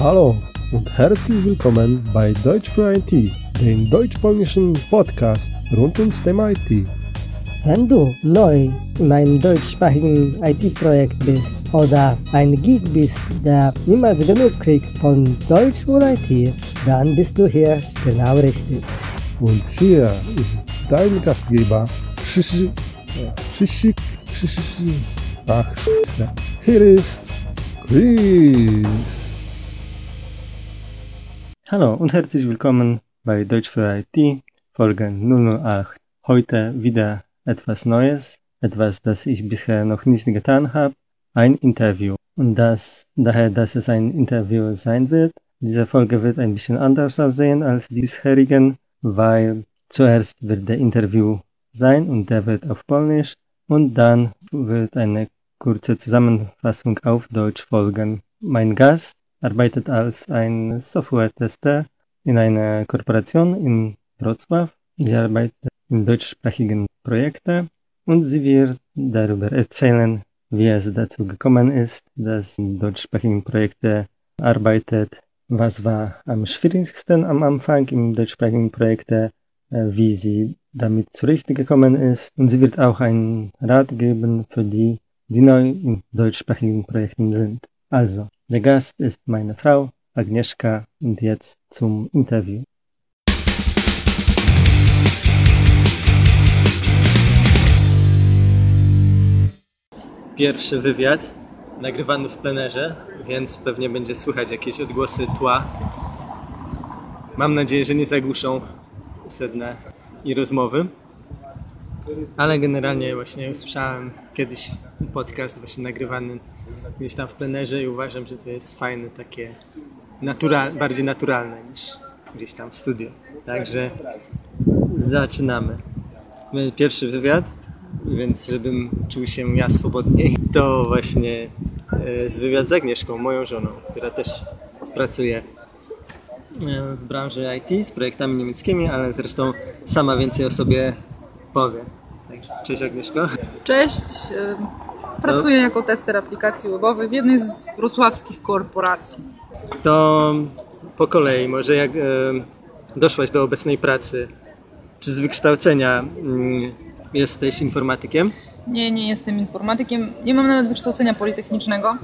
Hallo und herzlich willkommen bei Deutsch für IT, dem deutsch-polnischen Podcast rund ums Thema IT. Wenn du neu in einem deutschsprachigen IT-Projekt bist oder ein Geek bist, der niemals genug kriegt von Deutsch und IT, dann bist du hier genau richtig. Und hier ist dein Gastgeber, Shishi, Shishi, Shishi, ach, Scheiße. Hier ist Chris. Hallo und herzlich willkommen bei Deutsch für IT, Folge 008. Heute wieder etwas Neues, etwas, das ich bisher noch nicht getan habe, ein Interview. Und das, daher, dass es ein Interview sein wird, diese Folge wird ein bisschen anders aussehen als die bisherigen, weil zuerst wird der Interview sein und der wird auf Polnisch und dann wird eine kurze Zusammenfassung auf Deutsch folgen. Mein Gast arbeitet als ein Software-Tester in einer Kooperation in Wrocław. Sie arbeitet in deutschsprachigen Projekten und sie wird darüber erzählen, wie es dazu gekommen ist, dass in deutschsprachigen Projekten arbeitet, was war am schwierigsten am Anfang im deutschsprachigen Projekt, äh, wie sie damit zurechtgekommen ist und sie wird auch einen Rat geben für die, die neu in deutschsprachigen Projekten sind. Also, der Gast ist meine Frau Agnieszka und jetzt zum Interview. Pierwszy wywiad nagrywany w plenerze, więc pewnie będzie słychać jakieś odgłosy tła. Mam nadzieję, że nie zagłuszą sedna i rozmowy. Ale generalnie właśnie usłyszałem kiedyś podcast właśnie nagrywany gdzieś tam w plenerze i uważam, że to jest fajne, takie natural, bardziej naturalne niż gdzieś tam w studio. Także zaczynamy. Pierwszy wywiad, więc żebym czuł się ja swobodniej, to właśnie e, z wywiad z Agnieszką, moją żoną, która też pracuje e, w branży IT z projektami niemieckimi, ale zresztą sama więcej o sobie powie. Cześć Agnieszko. Cześć. Pracuję jako tester aplikacji webowych w jednej z wrocławskich korporacji. To po kolei, może jak doszłaś do obecnej pracy, czy z wykształcenia mm, jesteś informatykiem? Nie, nie jestem informatykiem, nie mam nawet wykształcenia politechnicznego.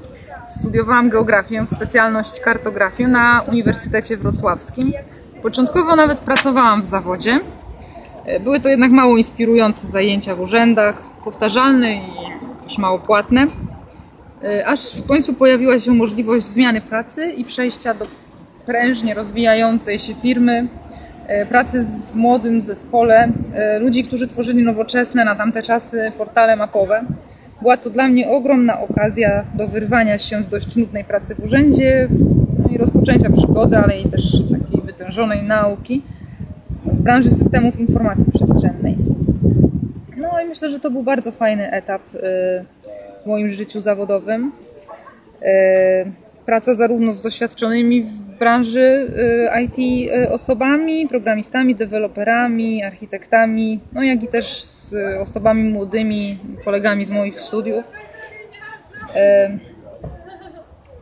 Studiowałam geografię, specjalność kartografię na Uniwersytecie Wrocławskim. Początkowo nawet pracowałam w zawodzie. Były to jednak mało inspirujące zajęcia w urzędach, powtarzalne i też mało płatne. E, Aż w końcu pojawiła się możliwość zmiany pracy i przejścia do prężnie rozwijającej się firmy, e, pracy w młodym zespole e, ludzi, którzy tworzyli nowoczesne na tamte czasy portale mapowe. Była to dla mnie ogromna okazja do wyrwania się z dość nudnej pracy w urzędzie no i rozpoczęcia przygody, ale i też takiej wytężonej nauki branży systemów informacji przestrzennej. No i myślę, że to był bardzo fajny etap e, w moim życiu zawodowym. E, Praca zarówno z doświadczonymi w branży e, IT osobami, programistami, deweloperami, architektami, no jak i też z osobami młodymi, kolegami z moich studiów.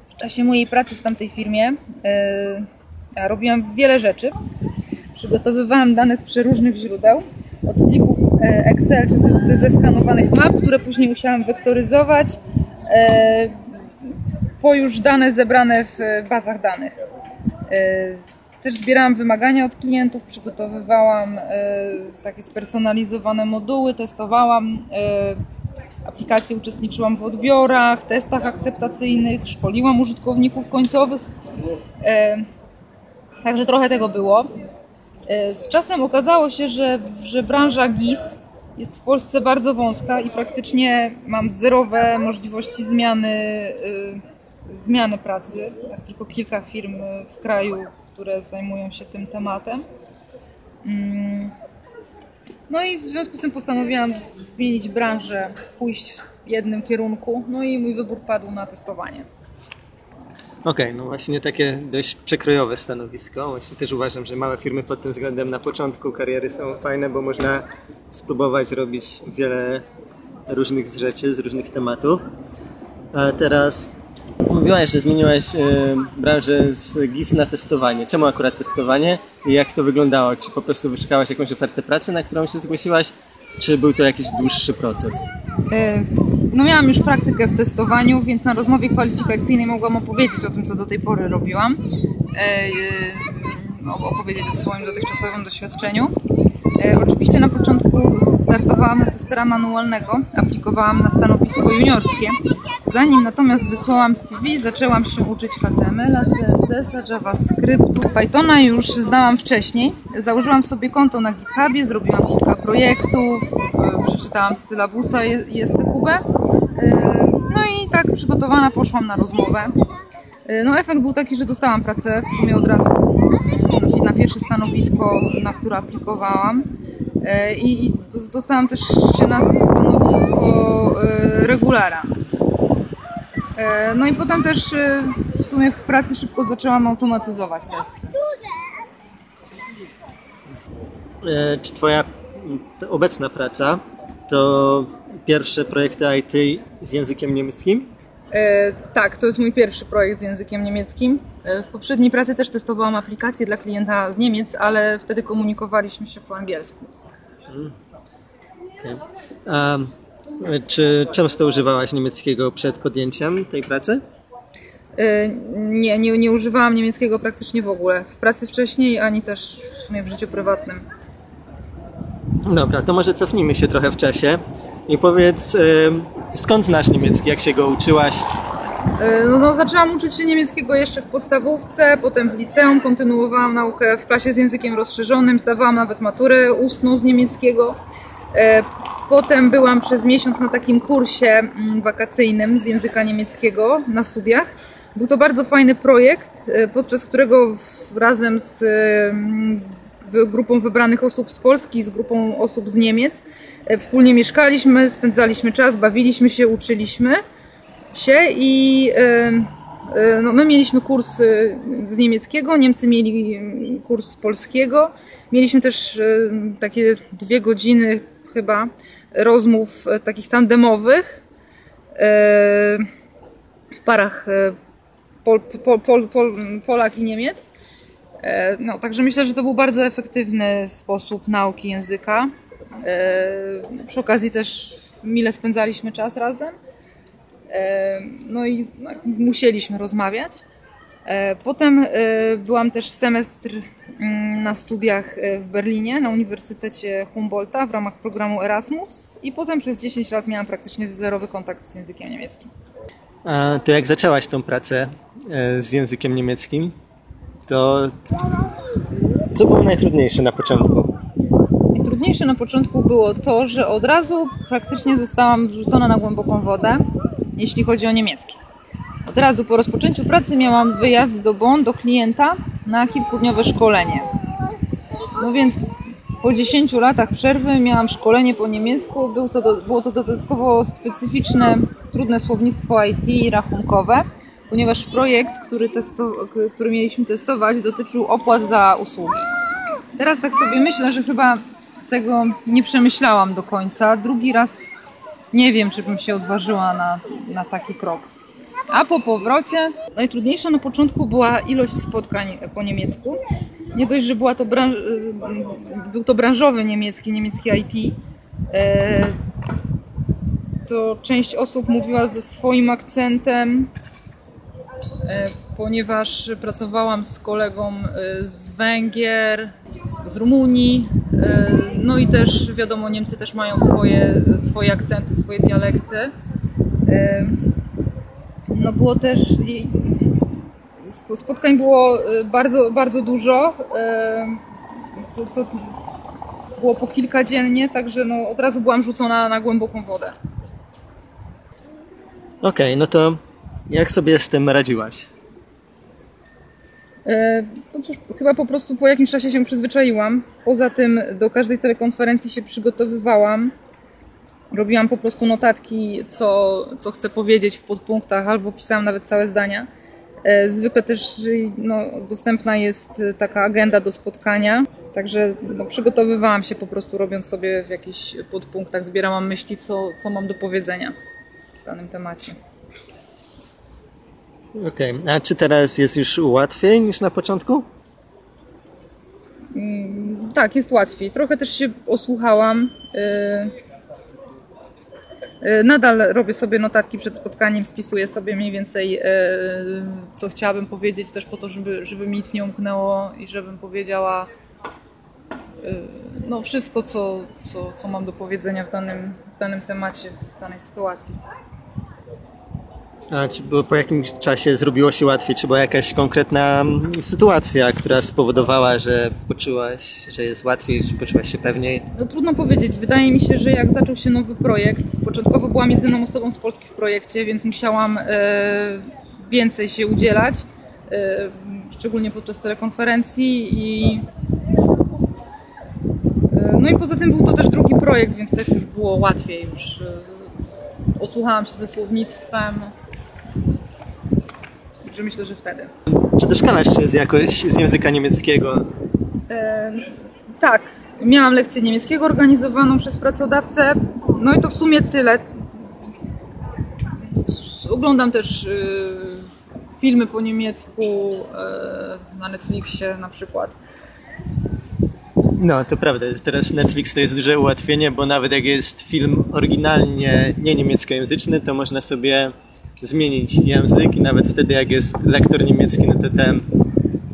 W czasie mojej pracy w tamtej firmie ja robiłam wiele rzeczy. Przygotowywałam dane z przeróżnych źródeł, od plików e, Excel czy ze- ze zeskanowanych map, które później musiałam wektoryzować e, po już dane zebrane w e, bazach danych. Też zbierałam wymagania od klientów, przygotowywałam takie spersonalizowane moduły, testowałam aplikacje, uczestniczyłam w odbiorach, testach akceptacyjnych, szkoliłam użytkowników końcowych. Także trochę tego było. E, Z czasem okazało się, że, że branża GIS jest w Polsce bardzo wąska i praktycznie mam zerowe możliwości zmiany, y, zmiany pracy. Jest tylko kilka firm w kraju, które zajmują się tym tematem. Mm. No i w związku z tym postanowiłam zmienić branżę, pójść w jednym kierunku. No i mój wybór padł na testowanie. Okej, no właśnie takie dość przekrojowe stanowisko. Właśnie też uważam, że małe firmy pod tym względem na początku kariery są fajne, bo można spróbować robić wiele różnych rzeczy z różnych tematów. A teraz Mówiłaś, że zmieniłaś e, branżę z GIS na testowanie. Czemu akurat testowanie i jak to wyglądało? Czy po prostu wyszukałaś jakąś ofertę pracy, na którą się zgłosiłaś, czy był to jakiś dłuższy proces? E, No miałam już praktykę w testowaniu, więc na rozmowie kwalifikacyjnej mogłam opowiedzieć o tym, co do tej pory robiłam. E, e, opowiedzieć o swoim dotychczasowym doświadczeniu. E, Oczywiście na początku startowałam na testera manualnego, aplikowałam na stanowisko juniorskie. Zanim natomiast wysłałam CV, zaczęłam się uczyć HTML, CSS, JavaScriptu. Pythona już znałam wcześniej. Założyłam sobie konto na GitHubie, zrobiłam kilka projektów, e, przeczytałam sylabusa JSTQB. E, No i tak przygotowana poszłam na rozmowę. No efekt był taki, że dostałam pracę w sumie od razu pierwsze stanowisko, na które aplikowałam. E, I i do- dostałam też się na stanowisko e, regulara. E, No i potem też w sumie w pracy szybko zaczęłam automatyzować testy. Czy Twoja obecna praca to pierwsze projekty IT z językiem niemieckim? E, tak, to jest mój pierwszy projekt z językiem niemieckim. E, w poprzedniej pracy też testowałam aplikację dla klienta z Niemiec, ale wtedy komunikowaliśmy się po angielsku. A e, czy często używałaś niemieckiego przed podjęciem tej pracy? E, Nie, nie, nie używałam niemieckiego praktycznie w ogóle. W pracy wcześniej, ani też w sumie w życiu prywatnym. Dobra, to może cofnijmy się trochę w czasie i powiedz, skąd znasz niemiecki, jak się go uczyłaś? E, No, no, zaczęłam uczyć się niemieckiego jeszcze w podstawówce, potem w liceum, kontynuowałam naukę w klasie z językiem rozszerzonym, zdawałam nawet maturę ustną z niemieckiego. E, Potem byłam przez miesiąc na takim kursie mm, wakacyjnym z języka niemieckiego na studiach. Był to bardzo fajny projekt, e, podczas którego razem z mm, grupą wybranych osób z Polski, z grupą osób z Niemiec wspólnie mieszkaliśmy, spędzaliśmy czas, bawiliśmy się, uczyliśmy się i e, e, no, my mieliśmy kurs e, z niemieckiego, Niemcy mieli mm, kurs z polskiego. Mieliśmy też e, takie dwie godziny chyba rozmów e, takich tandemowych e, w parach e, Pol, Pol, Pol, Pol, Polak i Niemiec. E, No, także myślę, że to był bardzo efektywny sposób nauki języka. E, Przy okazji też mile spędzaliśmy czas razem. E, No i no, musieliśmy rozmawiać. E, Potem byłam też semestr mm, na studiach w Berlinie, na Uniwersytecie Humboldta w ramach programu Erasmus i potem przez 10 lat miałam praktycznie zerowy kontakt z językiem niemieckim. A to jak zaczęłaś tą pracę z językiem niemieckim, to co było najtrudniejsze na początku? Trudniejsze na początku było to, że od razu praktycznie zostałam wrzucona na głęboką wodę, jeśli chodzi o niemiecki. Od razu po rozpoczęciu pracy miałam wyjazd do Bonn, do klienta na kilkudniowe szkolenie. No więc po 10 latach przerwy miałam szkolenie po niemiecku. Był to było to dodatkowo specyficzne, trudne słownictwo IT rachunkowe, ponieważ projekt, który, testo, który mieliśmy testować, dotyczył opłat za usługi. Teraz tak sobie myślę, że chyba tego nie przemyślałam do końca. Drugi raz nie wiem, czy bym się odważyła na, na taki krok. A po powrocie najtrudniejsza na początku była ilość spotkań po niemiecku. Nie dość, że była to branż, był to branżowy niemiecki, niemiecki IT, e, to część osób mówiła ze swoim akcentem, ponieważ pracowałam z kolegą e, z Węgier, z Rumunii, e, no i też wiadomo, Niemcy też mają swoje, swoje akcenty, swoje dialekty. E, No było też spotkań było e, bardzo, bardzo dużo. e, To, to było po kilka dziennie, także no od razu byłam rzucona na głęboką wodę. Okej, no to jak sobie z tym radziłaś? E, No cóż, chyba po prostu po jakimś czasie się przyzwyczaiłam. Poza tym do każdej telekonferencji się przygotowywałam. Robiłam po prostu notatki, co, co chcę powiedzieć w podpunktach, albo pisałam nawet całe zdania. E, Zwykle też no, dostępna jest taka agenda do spotkania, także no, przygotowywałam się po prostu robiąc sobie w jakichś podpunktach, zbierałam myśli, co, co mam do powiedzenia w danym temacie. Okej, okay. a czy teraz jest już łatwiej niż na początku? Mm, tak, jest łatwiej. Trochę też się osłuchałam. Y, y, nadal robię sobie notatki przed spotkaniem, spisuję sobie mniej więcej, y, co chciałabym powiedzieć, też po to, żeby, żeby mi nic nie umknęło i żebym powiedziała no, wszystko, co, co, co mam do powiedzenia w danym, w danym temacie, w danej sytuacji. A czy po jakimś czasie zrobiło się łatwiej? Czy była jakaś konkretna mm, sytuacja, która spowodowała, że poczułaś, że jest łatwiej, że poczułaś się pewniej? No trudno powiedzieć. Wydaje mi się, że jak zaczął się nowy projekt, początkowo byłam jedyną osobą z Polski w projekcie, więc musiałam e, więcej się udzielać, e, szczególnie podczas telekonferencji i e, no i poza tym był to też drugi projekt, więc też już było łatwiej. Już e, osłuchałam się ze słownictwem, że myślę, że wtedy. Czy doszkalasz się z jakoś z języka niemieckiego? E, tak, miałam lekcję niemieckiego organizowaną przez pracodawcę. No i to w sumie tyle. Oglądam też y, filmy po niemiecku y, na Netflixie na przykład. No, to prawda. Teraz Netflix to jest duże ułatwienie, bo nawet jak jest film oryginalnie nie niemieckojęzyczny, to można sobie zmienić język i nawet wtedy jak jest lektor niemiecki, no to ten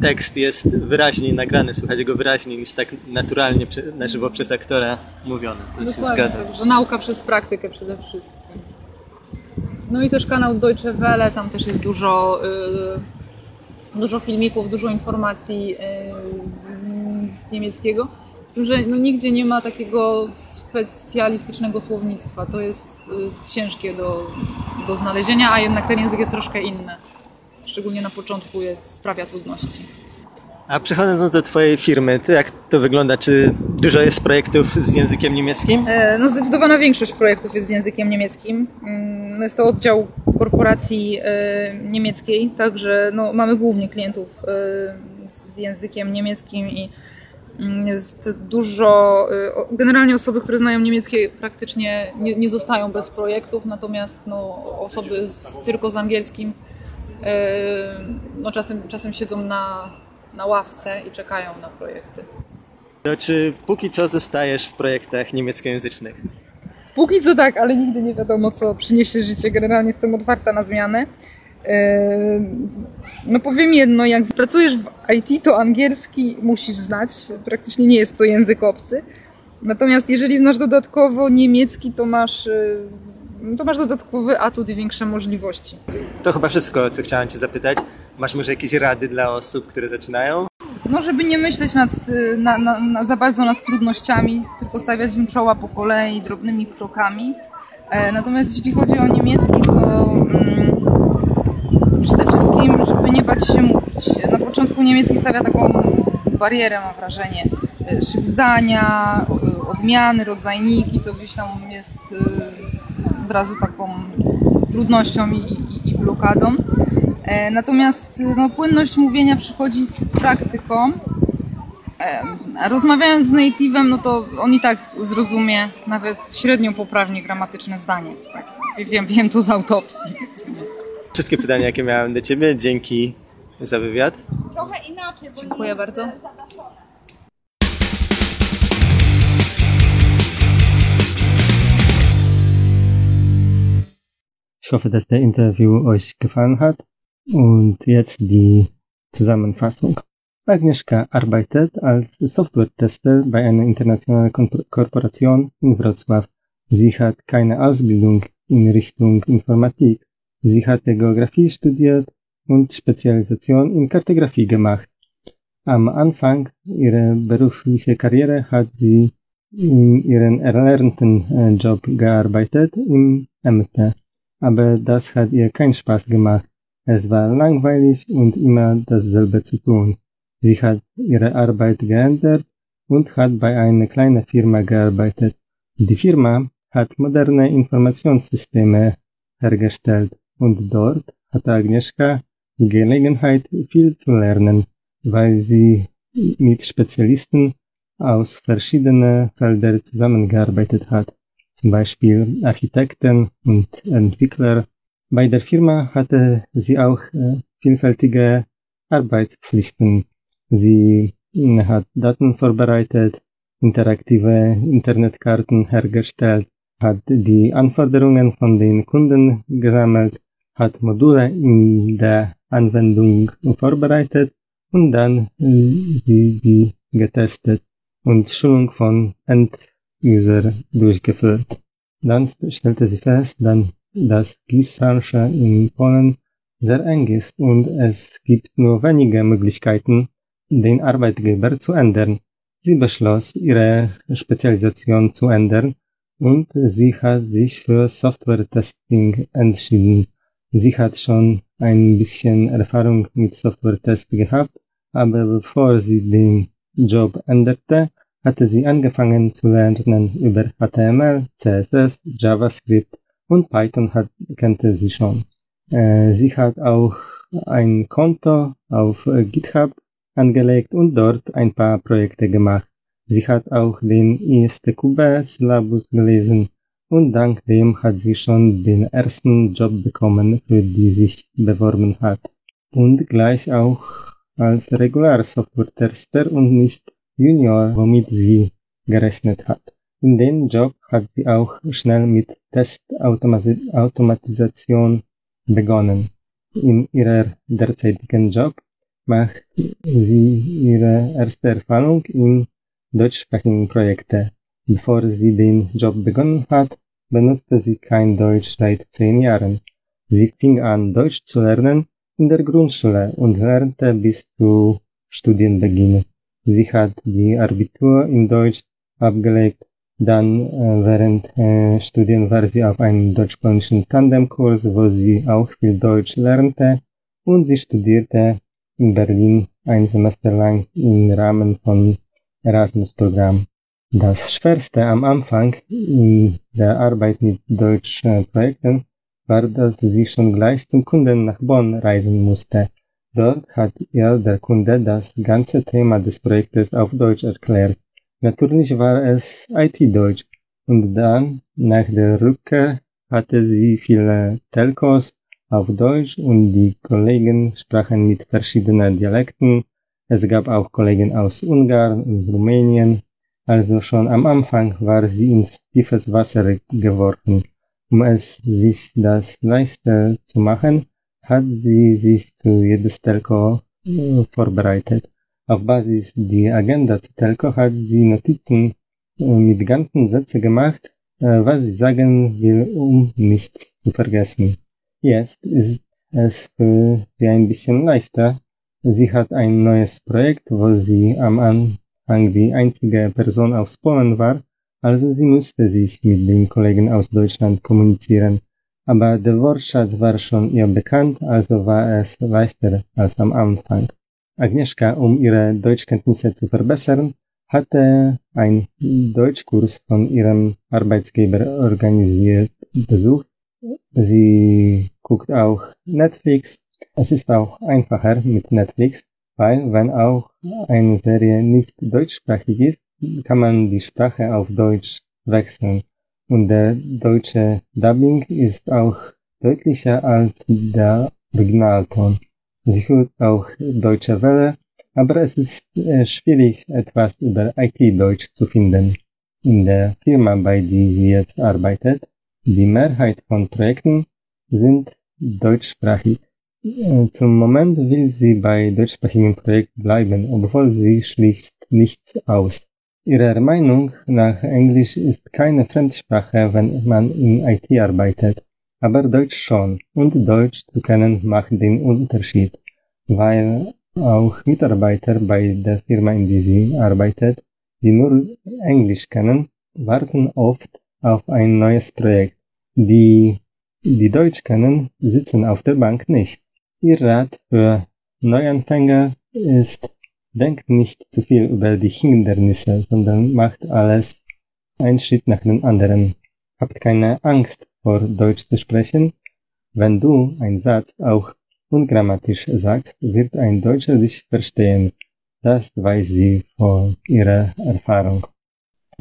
tekst jest wyraźniej nagrany, słychać go wyraźniej niż tak naturalnie na żywo przez aktora mówiony. To Dokładnie, się zgadza. Tak, że nauka przez praktykę przede wszystkim. No i też kanał Deutsche Welle, tam też jest dużo, yy, dużo filmików, dużo informacji yy, z niemieckiego. Z tym, że no, nigdzie nie ma takiego specjalistycznego słownictwa. To jest y, ciężkie do, do znalezienia, a jednak ten język jest troszkę inny. Szczególnie na początku jest, sprawia trudności. A przechodząc do Twojej firmy, to jak to wygląda? Czy dużo jest projektów z językiem niemieckim? E, no zdecydowana większość projektów jest z językiem niemieckim. Mm, no jest to oddział korporacji e, niemieckiej, także no mamy głównie klientów e, z językiem niemieckim i jest dużo, y, generalnie osoby, które znają niemieckie praktycznie nie, nie zostają bez projektów, natomiast no, osoby z, tylko z angielskim y, no, czasem, czasem siedzą na, na ławce i czekają na projekty. To czy póki co zostajesz w projektach niemieckojęzycznych? Póki co tak, ale nigdy nie wiadomo, co przyniesie życie. Generalnie jestem otwarta na zmiany. No powiem jedno, jak pracujesz w IT, to angielski musisz znać, praktycznie nie jest to język obcy. Natomiast jeżeli znasz dodatkowo niemiecki, to masz, to masz dodatkowy atut i większe możliwości. To chyba wszystko, co chciałam Cię zapytać. Masz może jakieś rady dla osób, które zaczynają? No, żeby nie myśleć nad, na, na, na, za bardzo nad trudnościami, tylko stawiać im czoła po kolei, drobnymi krokami. E, natomiast jeśli chodzi o niemiecki, to przede wszystkim, żeby nie bać się mówić. Na początku niemiecki stawia taką barierę, mam wrażenie. Y, szyb zdania, odmiany, rodzajniki, to gdzieś tam jest y, od razu taką trudnością i, i, i blokadą. E, natomiast no, płynność mówienia przychodzi z praktyką. E, rozmawiając z native'em, no to on i tak zrozumie nawet średnio poprawnie gramatyczne zdanie. Tak, wiem, wiem to z autopsji wszystkie pytania, jakie miałem do Ciebie. Dzięki za wywiad. Trochę inaczej. Bo Dziękuję bardzo. Ich hoffe, dass der Interview euch gefallen hat. Und jetzt die Zusammenfassung. Agnieszka arbeitet als Software-Tester bei einer internationalen Kooperation in Wrocław. Sie hat keine Ausbildung in Richtung Informatik. Sie hatte Geographie studiert und Spezialisation in Kartografie gemacht. Am Anfang ihrer beruflichen Karriere hat sie in ihren erlernten äh, Job gearbeitet im Ämter. Aber das hat ihr keinen Spaß gemacht. Es war langweilig und immer dasselbe zu tun. Sie hat ihre Arbeit geändert und hat bei einer kleinen Firma gearbeitet. Die Firma hat moderne Informationssysteme hergestellt und dort hatte Agnieszka die Gelegenheit, viel zu lernen, weil sie mit Spezialisten aus verschiedenen Feldern zusammengearbeitet hat, zum Beispiel Architekten und Entwickler Bei der Firma hatte sie auch äh, vielfältige Arbeitspflichten. Sie äh, hat Daten vorbereitet, interaktive Internetkarten hergestellt, hat die Anforderungen von den Kunden gesammelt, hat Module in der Anwendung vorbereitet und dann sie die getestet und Schulung von End-User durchgeführt. Dann stellte sie fest, dann, dass Gießbranche in Polen sehr eng ist und es gibt nur wenige Möglichkeiten, den Arbeitgeber zu ändern. Sie beschloss, ihre Spezialisation zu ändern und sie hat sich für Software-Testing entschieden. Sie hat schon ein bisschen Erfahrung mit Software-Test gehabt, aber bevor sie den Job änderte, hatte sie angefangen zu lernen über HTML, CSS, JavaScript und Python hat, kannte sie schon. Äh, sie hat auch ein Konto auf äh, GitHub angelegt und dort ein paar Projekte gemacht. Sie hat auch den ISTQB-Syllabus gelesen und dank dem hat sie schon den ersten Job bekommen, für die sich beworben hat. Und gleich auch als Regular-Software-Tester und nicht Junior, womit sie gerechnet hat. In dem Job hat sie auch schnell mit Testautomatisation begonnen. In ihrer derzeitigen Job macht sie ihre erste Erfahrung in deutschsprachigen Projekten. Bevor sie den Job begonnen hat, benutzte sie kein Deutsch seit zehn Jahren. Sie fing an, Deutsch zu lernen in der Grundschule und lernte bis zu Studienbeginn. Sie hat die Abitur in Deutsch abgelegt. Dann äh, während äh, Studien war sie auf einem deutsch-polnischen Tandemkurs, wo sie auch viel Deutsch lernte und sie studierte in Berlin ein Semester lang im Rahmen von Erasmus-Programm. Das Schwerste am Anfang in der Arbeit mit deutschen Projekten war, dass sie schon gleich zum Kunden nach Bonn reisen musste. Dort hat ihr der Kunde das ganze Thema des Projektes auf Deutsch erklärt. Natürlich war es IT-Deutsch. Und dann, nach der Rückkehr, hatte sie viele Telcos auf Deutsch und die Kollegen sprachen mit verschiedenen Dialekten. Es gab auch Kollegen aus Ungarn und Rumänien. Also schon am Anfang war sie ins tiefes Wasser geworfen. Um es sich das leichter zu machen, hat sie sich zu jedes Telco äh, vorbereitet. Auf Basis die Agenda zu Telco hat sie Notizen äh, mit ganzen Sätzen gemacht, äh, was sie sagen will, um nicht zu vergessen. Jetzt ist es für sie ein bisschen leichter. Sie hat ein neues Projekt, wo sie am Anfang die einzige Person aus Polen war, also sie musste sich mit den Kollegen aus Deutschland kommunizieren. Aber der Wortschatz war schon ihr bekannt, also war es leichter als am Anfang. Agnieszka, um ihre Deutschkenntnisse zu verbessern, hatte einen Deutschkurs von ihrem Arbeitsgeber organisiert besucht. Sie guckt auch Netflix. Es ist auch einfacher mit Netflix, weil wenn auch eine Serie nicht deutschsprachig ist, kann man die Sprache auf Deutsch wechseln. Und der deutsche Dubbing ist auch deutlicher als der Originalton. Sie hört auch deutsche Welle, aber es ist äh, schwierig, etwas über IT-Deutsch zu finden. In der Firma, bei der sie jetzt arbeitet, die Mehrheit von Projekten sind deutschsprachig. Zum Moment will sie bei deutschsprachigen Projekten bleiben, obwohl sie schließt nichts aus. Ihrer Meinung nach Englisch ist keine Fremdsprache, wenn man in IT arbeitet, aber Deutsch schon. Und Deutsch zu kennen macht den Unterschied, weil auch Mitarbeiter bei der Firma, in der sie arbeitet, die nur Englisch kennen, warten oft auf ein neues Projekt. Die, die Deutsch kennen, sitzen auf der Bank nicht. Ihr Rat für Neuanfänger ist, Denkt nicht zu viel über die Hindernisse, sondern macht alles einen Schritt nach dem anderen. Habt keine Angst vor Deutsch zu sprechen. Wenn du einen Satz auch ungrammatisch sagst, wird ein Deutscher dich verstehen. Das weiß sie von ihrer Erfahrung.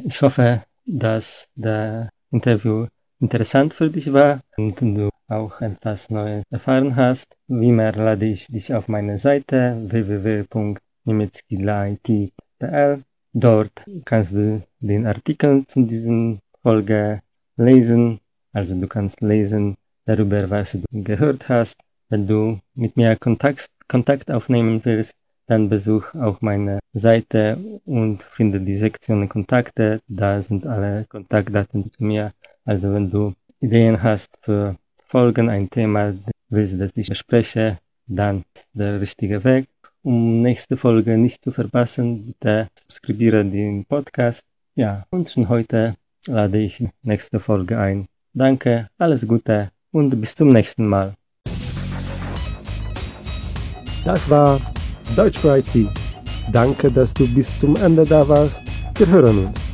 Ich hoffe, dass das Interview interessant für dich war und du auch etwas Neues erfahren hast. Wie immer lade ich dich auf meine Seite www.niemiecki.it.pl. Dort kannst du den Artikel zu diesen Folge lesen. Also du kannst lesen darüber, was du gehört hast. Wenn du mit mir Kontakt, Kontakt aufnehmen willst, dann besuch auch meine Seite und finde die Sektion Kontakte. Da sind alle Kontaktdaten zu mir. Also wenn du Ideen hast für Folgen, ein Thema, willst, dass ich bespreche, dann der richtige Weg. Um nächste Folge nicht zu verpassen, bitte subscribiere den Podcast. Ja, und schon heute lade ich nächste Folge ein. Danke, alles Gute und bis zum nächsten Mal. Das war Deutsch IT. Danke, dass du bis zum Ende da warst. Wir hören uns.